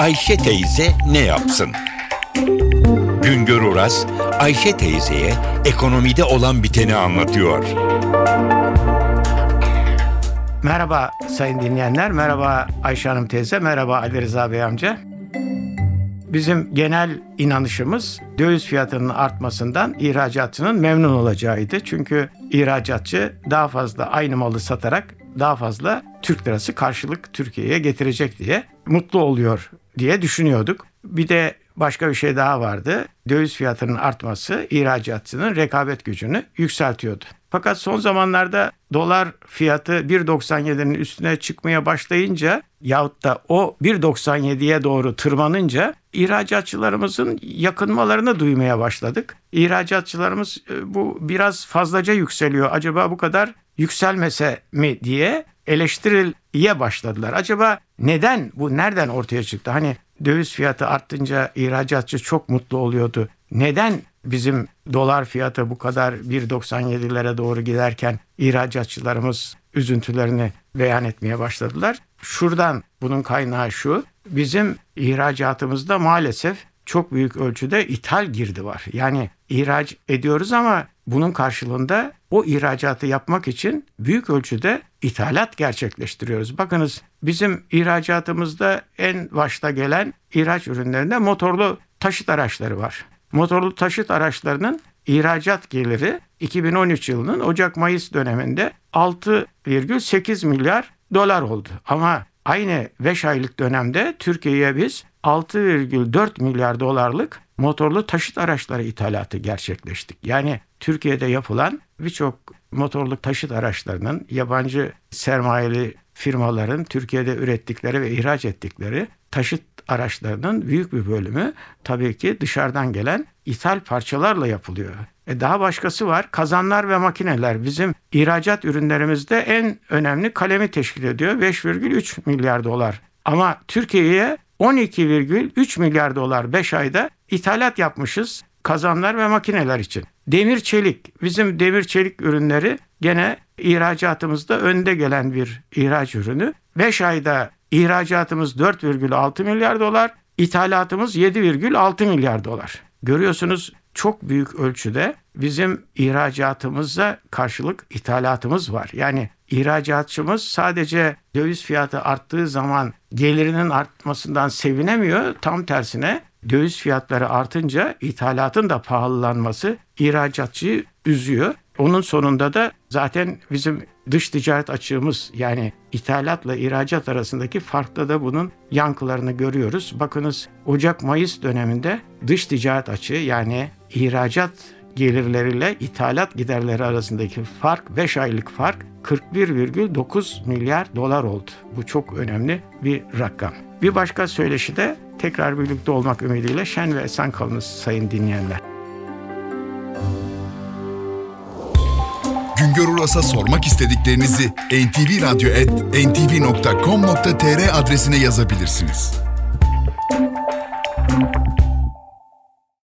Ayşe teyze ne yapsın? Güngör Oras, Ayşe teyzeye ekonomide olan biteni anlatıyor. Merhaba sayın dinleyenler, merhaba Ayşe Hanım teyze, merhaba Ali Rıza Bey amca. Bizim genel inanışımız döviz fiyatının artmasından ihracatçının memnun olacağıydı. Çünkü ihracatçı daha fazla aynı malı satarak daha fazla Türk lirası karşılık Türkiye'ye getirecek diye mutlu oluyor diye düşünüyorduk. Bir de başka bir şey daha vardı. Döviz fiyatının artması ihracatçının rekabet gücünü yükseltiyordu. Fakat son zamanlarda dolar fiyatı 1.97'nin üstüne çıkmaya başlayınca yahut da o 1.97'ye doğru tırmanınca ihracatçılarımızın yakınmalarını duymaya başladık. İhracatçılarımız e, bu biraz fazlaca yükseliyor. Acaba bu kadar yükselmese mi diye eleştiriye başladılar. Acaba neden bu nereden ortaya çıktı? Hani döviz fiyatı arttınca ihracatçı çok mutlu oluyordu. Neden bizim dolar fiyatı bu kadar 1.97'lere doğru giderken ihracatçılarımız üzüntülerini beyan etmeye başladılar? Şuradan bunun kaynağı şu. Bizim ihracatımızda maalesef çok büyük ölçüde ithal girdi var. Yani ihraç ediyoruz ama bunun karşılığında o ihracatı yapmak için büyük ölçüde ithalat gerçekleştiriyoruz. Bakınız bizim ihracatımızda en başta gelen ihraç ürünlerinde motorlu taşıt araçları var. Motorlu taşıt araçlarının ihracat geliri 2013 yılının Ocak-Mayıs döneminde 6,8 milyar dolar oldu. Ama aynı 5 aylık dönemde Türkiye'ye biz 6,4 milyar dolarlık motorlu taşıt araçları ithalatı gerçekleştik. Yani Türkiye'de yapılan birçok motorlu taşıt araçlarının yabancı sermayeli firmaların Türkiye'de ürettikleri ve ihraç ettikleri taşıt araçlarının büyük bir bölümü tabii ki dışarıdan gelen ithal parçalarla yapılıyor. E daha başkası var. Kazanlar ve makineler bizim ihracat ürünlerimizde en önemli kalemi teşkil ediyor. 5,3 milyar dolar. Ama Türkiye'ye 12,3 milyar dolar 5 ayda ithalat yapmışız kazanlar ve makineler için. Demir çelik, bizim demir çelik ürünleri gene ihracatımızda önde gelen bir ihraç ürünü. 5 ayda ihracatımız 4,6 milyar dolar, ithalatımız 7,6 milyar dolar. Görüyorsunuz çok büyük ölçüde bizim ihracatımıza karşılık ithalatımız var. Yani ihracatçımız sadece döviz fiyatı arttığı zaman gelirinin artmasından sevinemiyor. Tam tersine döviz fiyatları artınca ithalatın da pahalılanması ihracatçıyı üzüyor. Onun sonunda da zaten bizim dış ticaret açığımız yani ithalatla ihracat arasındaki farkta da bunun yankılarını görüyoruz. Bakınız Ocak-Mayıs döneminde dış ticaret açığı yani ihracat gelirleriyle ithalat giderleri arasındaki fark 5 aylık fark 41,9 milyar dolar oldu. Bu çok önemli bir rakam. Bir başka söyleşi de tekrar birlikte olmak ümidiyle şen ve esen kalınız sayın dinleyenler. Güngör Uras'a sormak istediklerinizi ntvradio.com.tr adresine yazabilirsiniz.